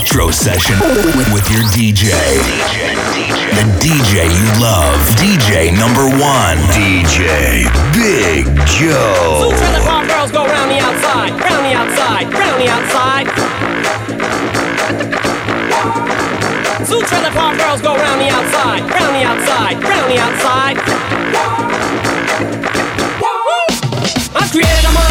electro session with your DJ. The DJ you love. DJ number one. DJ Big Joe. Two trailer park girls go round the outside, round the outside, round the outside. Two trailer park girls go round the outside, round the outside, round the outside.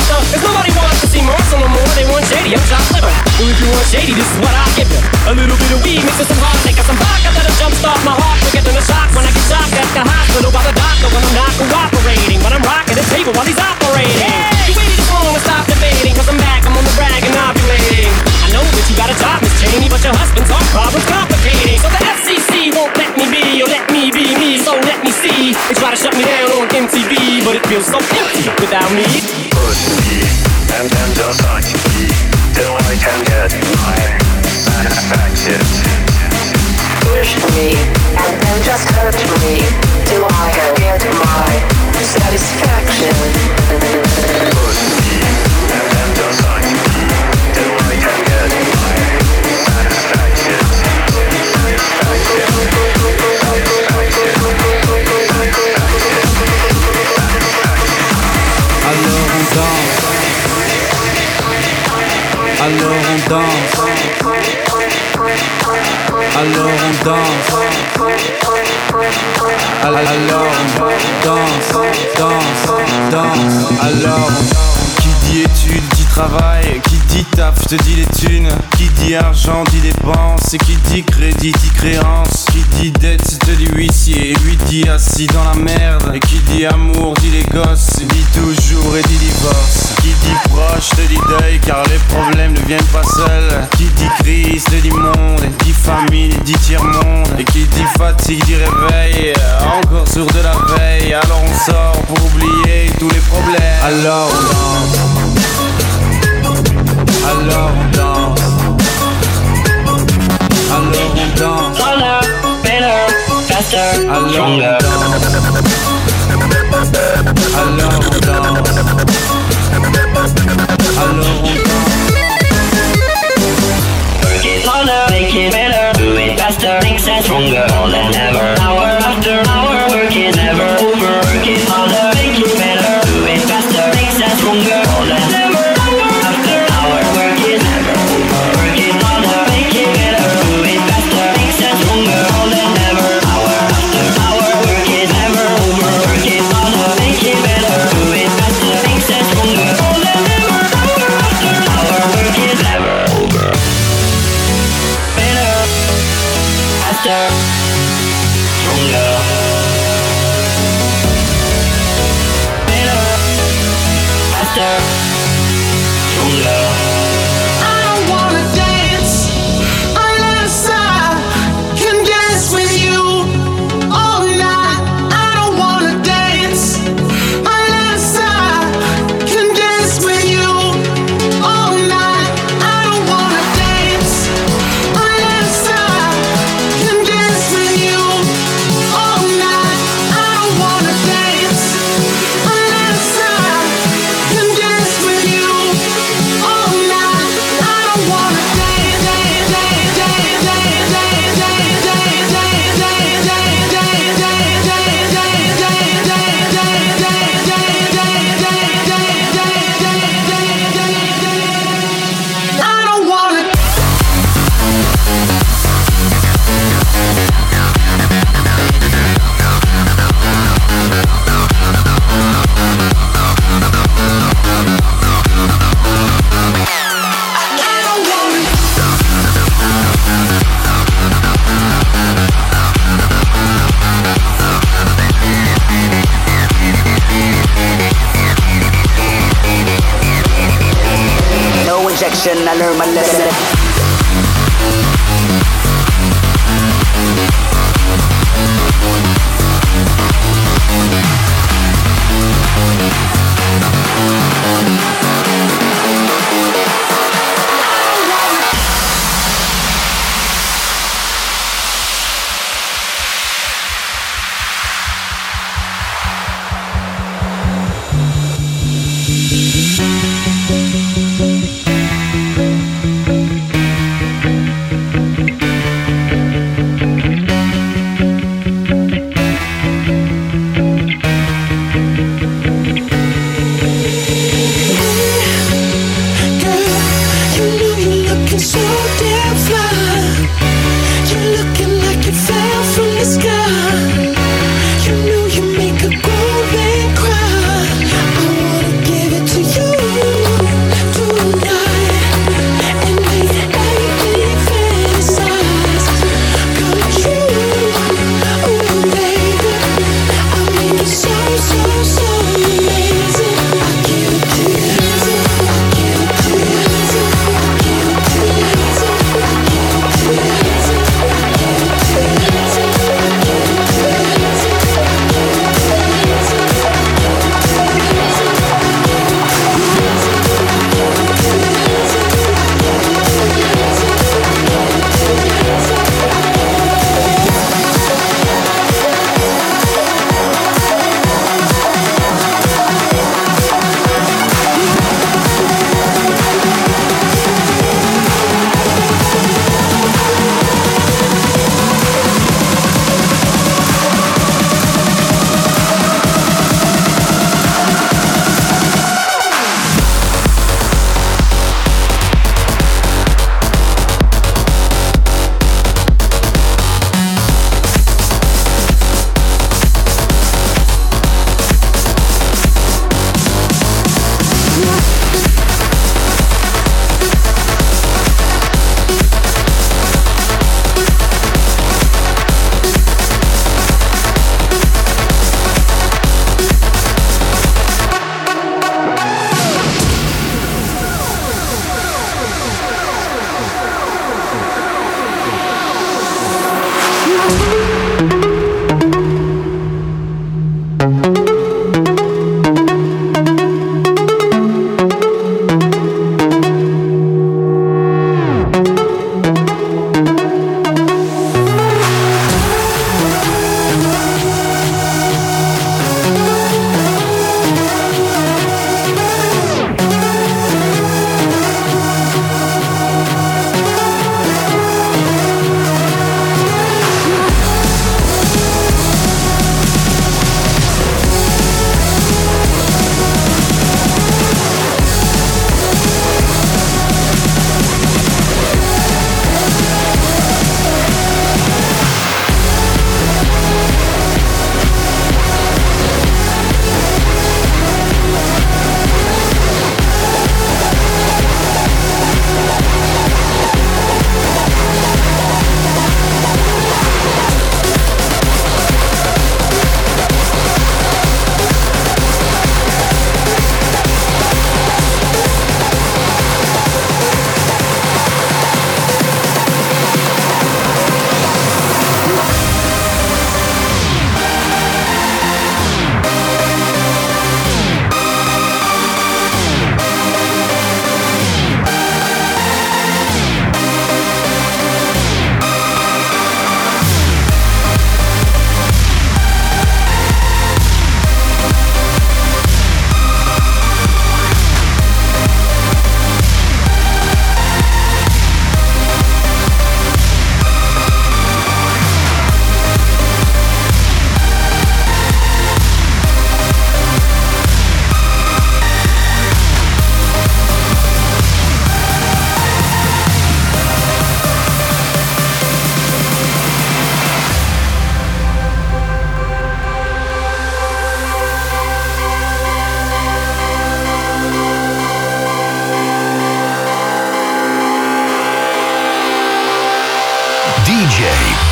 Monster, cause nobody wants to see Marshall no more. They want shady, I'm chopped liver. Well, if you want shady, this is what I'll give you. A little bit of weed mixed with some hard liquor, some vodka that'll jumpstart my heart. Forgetting the shock when I get shocked at the hospital by the doctor when I'm not cooperating. When I'm rocking the table while he's operating. Waited this long to stop debating, cause I'm back, I'm on the brag and ovulating. I know that you got a job, Miss Cheney, but your husband's heart problem's complicating. So the FCC won't let me be, or let me be me, so let me see. They try to shut me down on MTV, but it feels so empty without me. Push me and then just touch me till I can get my satisfaction. Push me and then just hurt me till I can get my satisfaction. Push me Alors on danse. Alors on danse. Al- Alors on danse, danse, danse. Alors qui dit études dit travail, qui dit taf te dit les thunes, qui dit argent dit dépenses, et qui dit crédit dit créance, qui dit dette te dit huissier, et lui dit assis dans la merde, et qui dit amour dit les gosses, et dit toujours et dit divorce, qui dit proche te dit deuil car les problèmes ne viennent pas seuls, qui dit crise te dit monde, et dit famille dit tiers monde, et qui dit fatigue dit réveil, encore sur de la veille, alors on sort pour oublier tous les problèmes, alors on danse. Alors on danse. Alors on danse. Harder, better, faster, Alors on stronger. danse. Alors on danse. Alors on danse. Work harder, make it better, do it faster, stronger than ever. Hour after hour, work is never over. Work harder,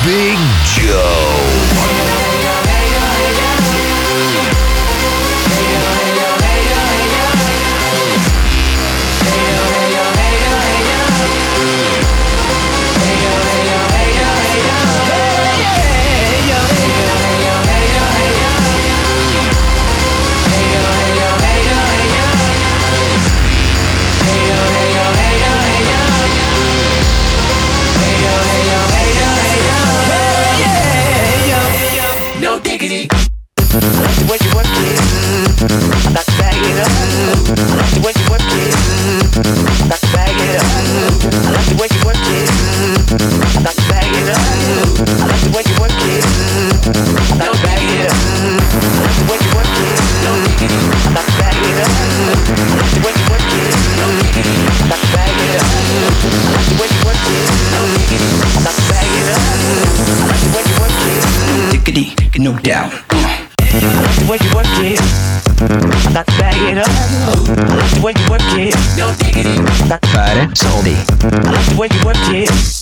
Big Joe. down. I love the way you work it. I'm to bag it up. I love the way you work it. No diggity. I'm about to it. Salty. I love the way you work it.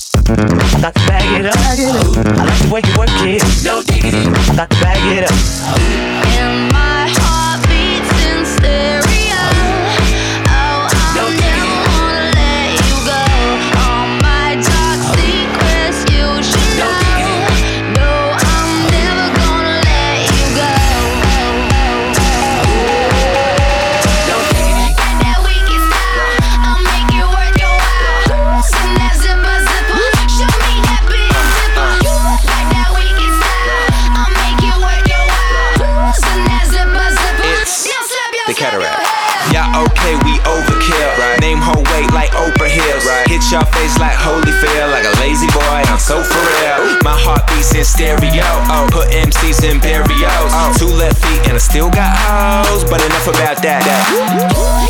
lefties and barrios. Two left feet and I still got eyes. but enough about that.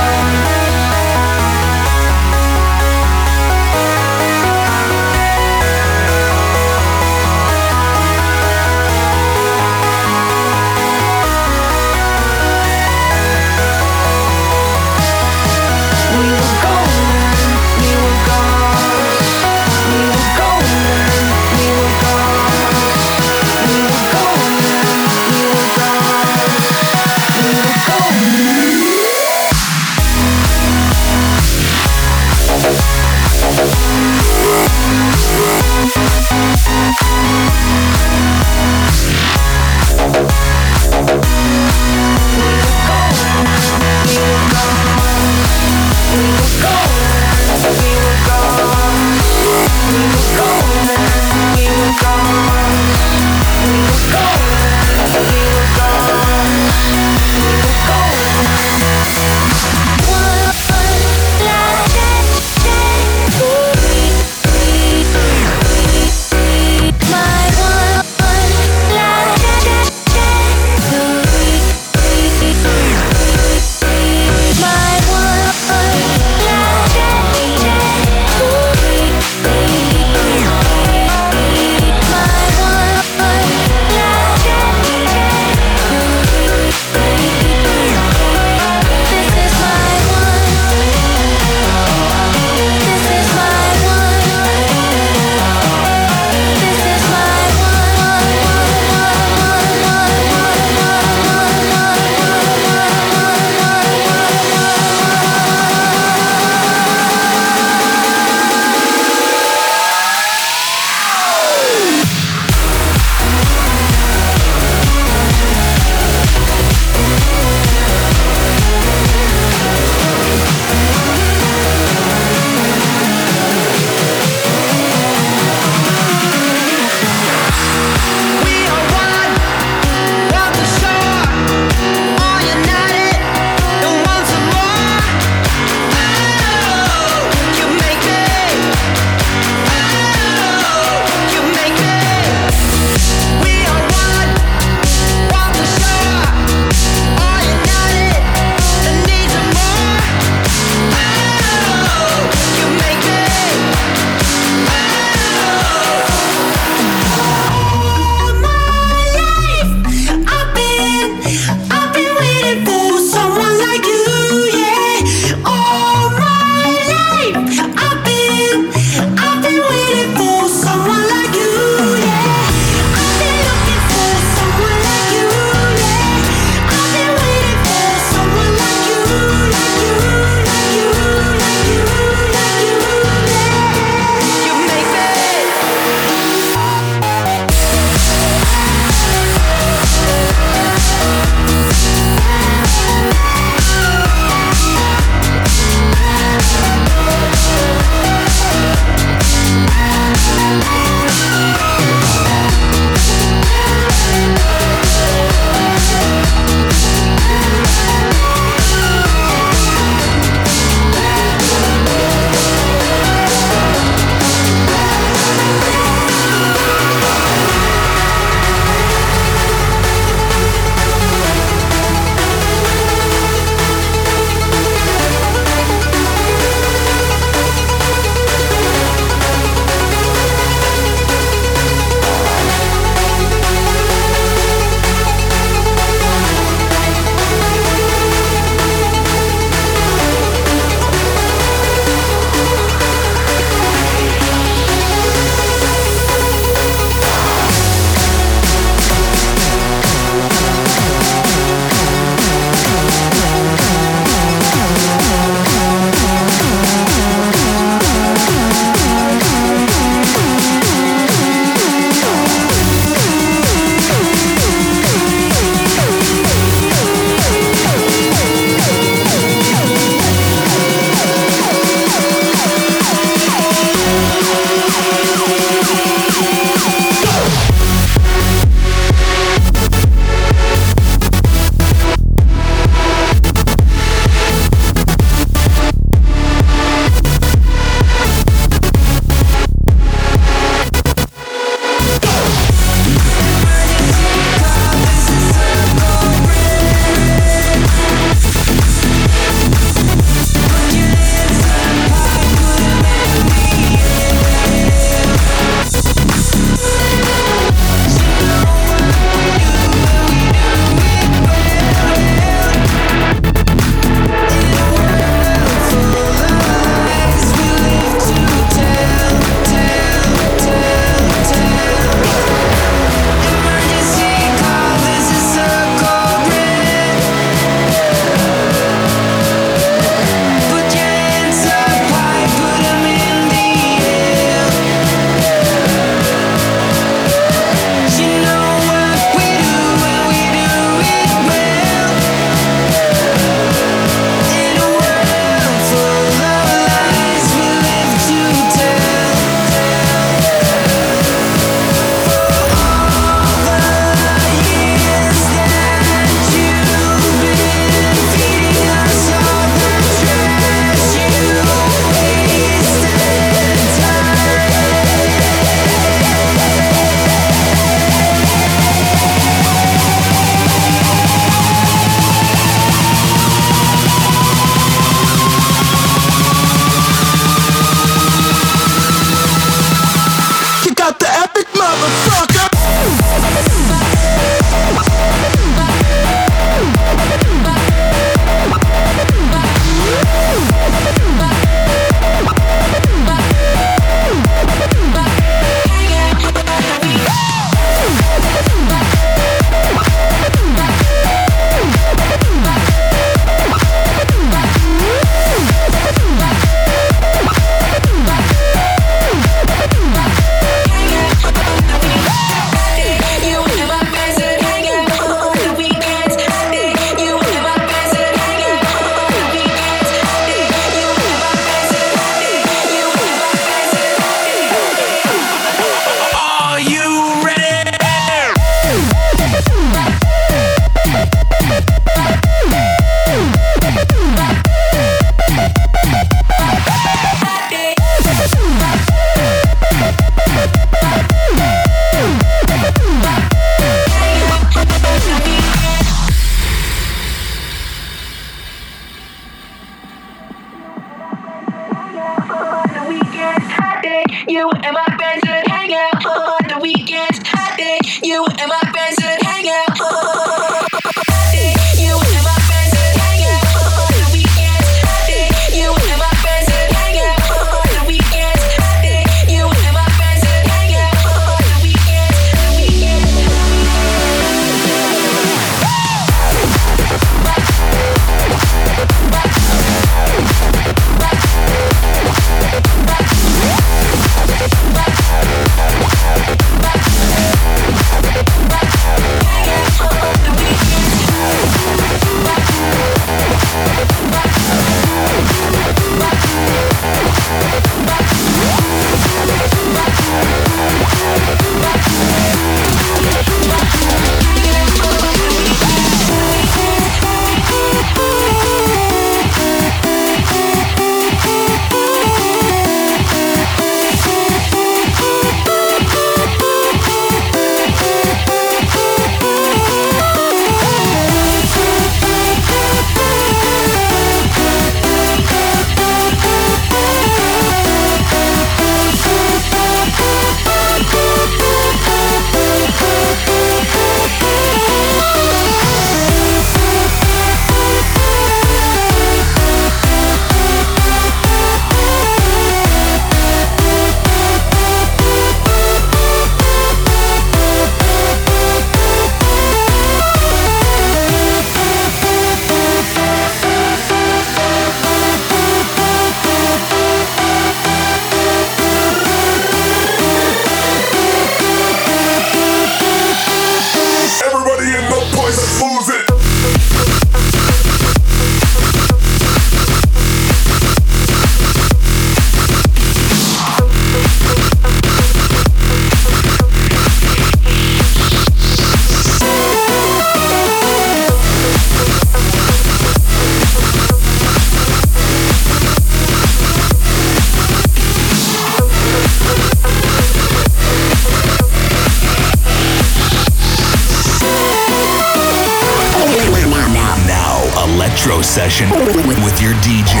session with your DJ.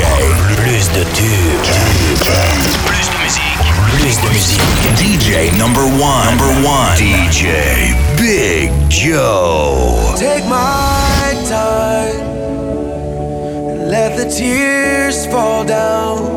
Plus de tubes. Plus de musique. Plus de musique. DJ number one. Number one. DJ Big Joe. Take my time and let the tears fall down.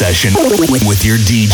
Session with your DJ.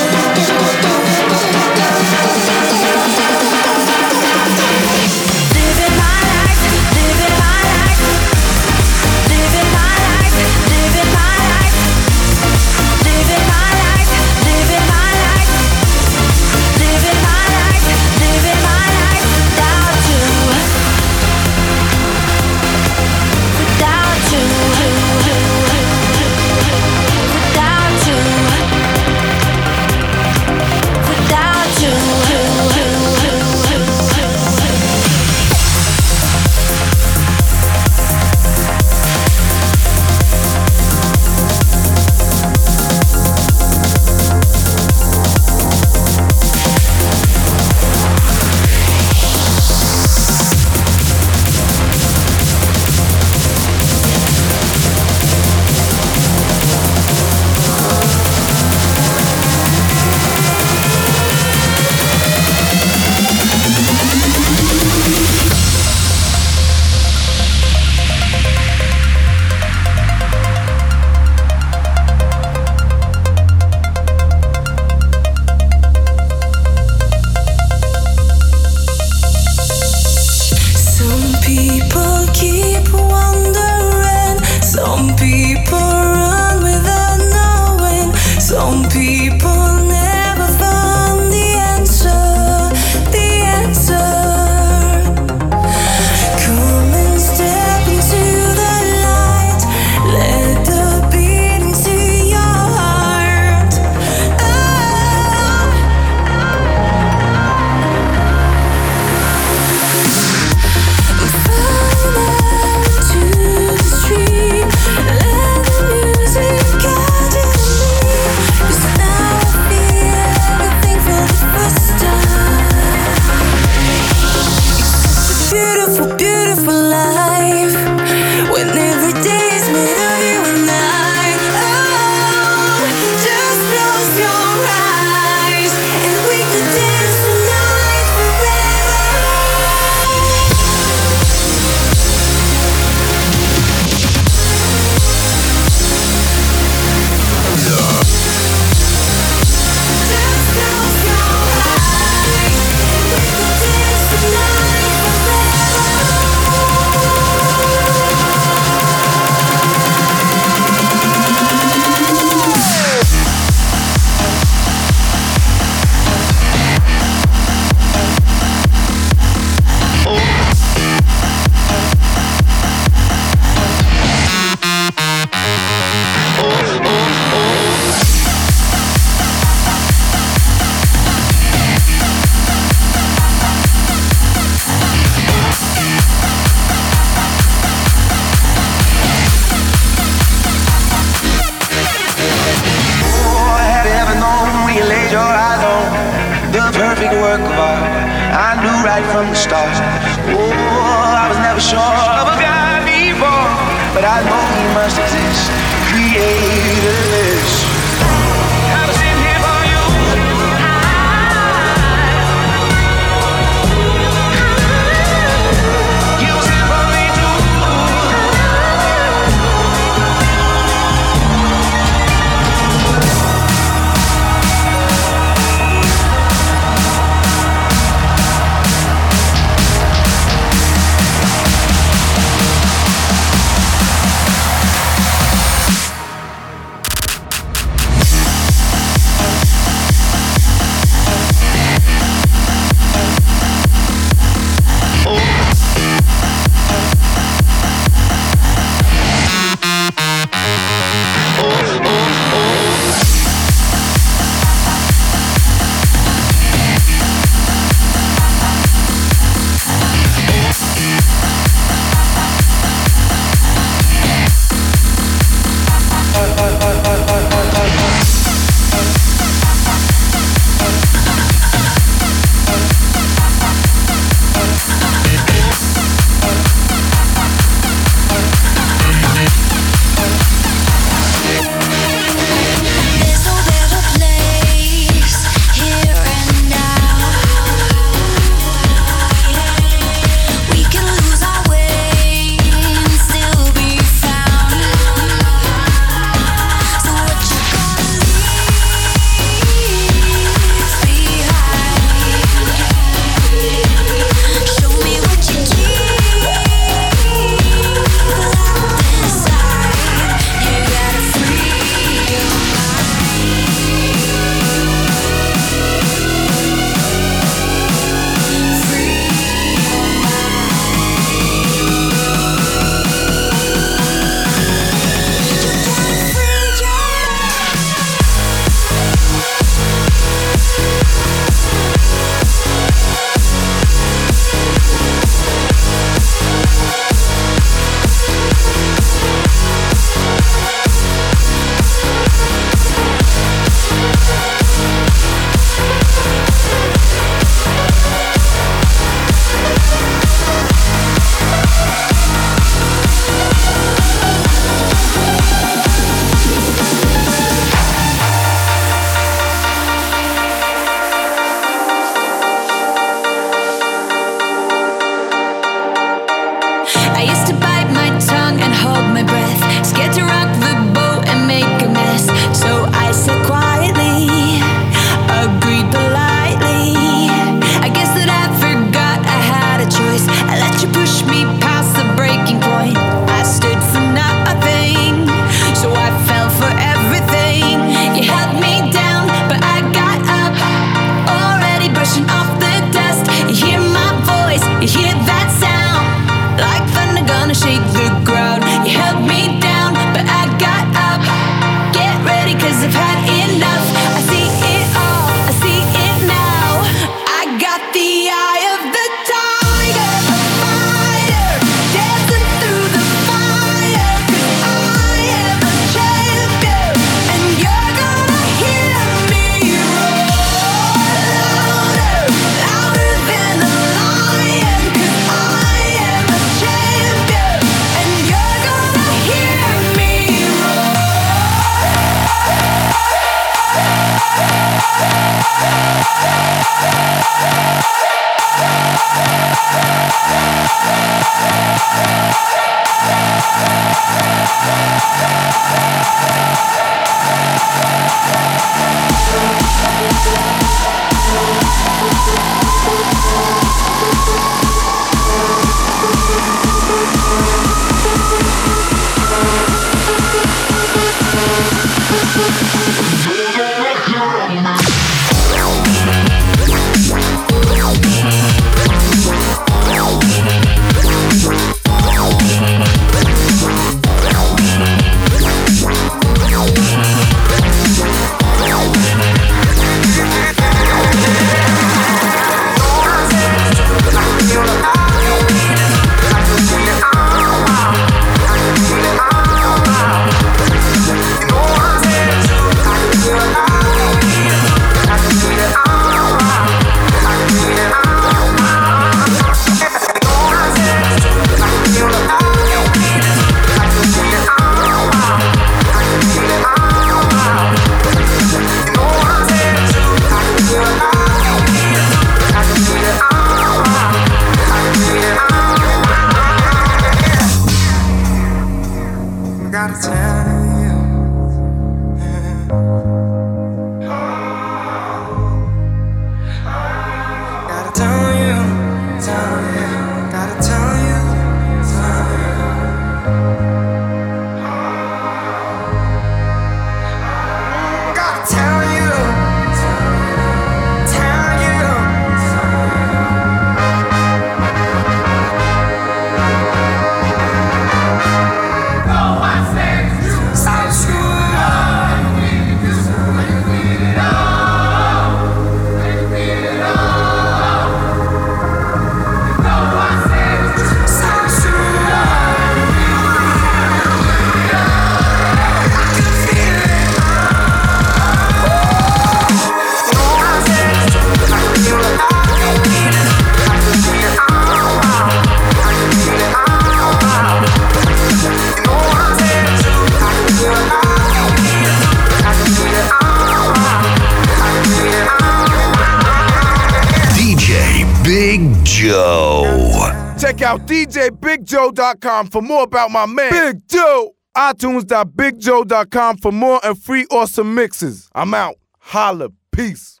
DJBigJoe.com for more about my man, Big Joe. iTunes.BigJoe.com for more and free awesome mixes. I'm out. Holla. Peace.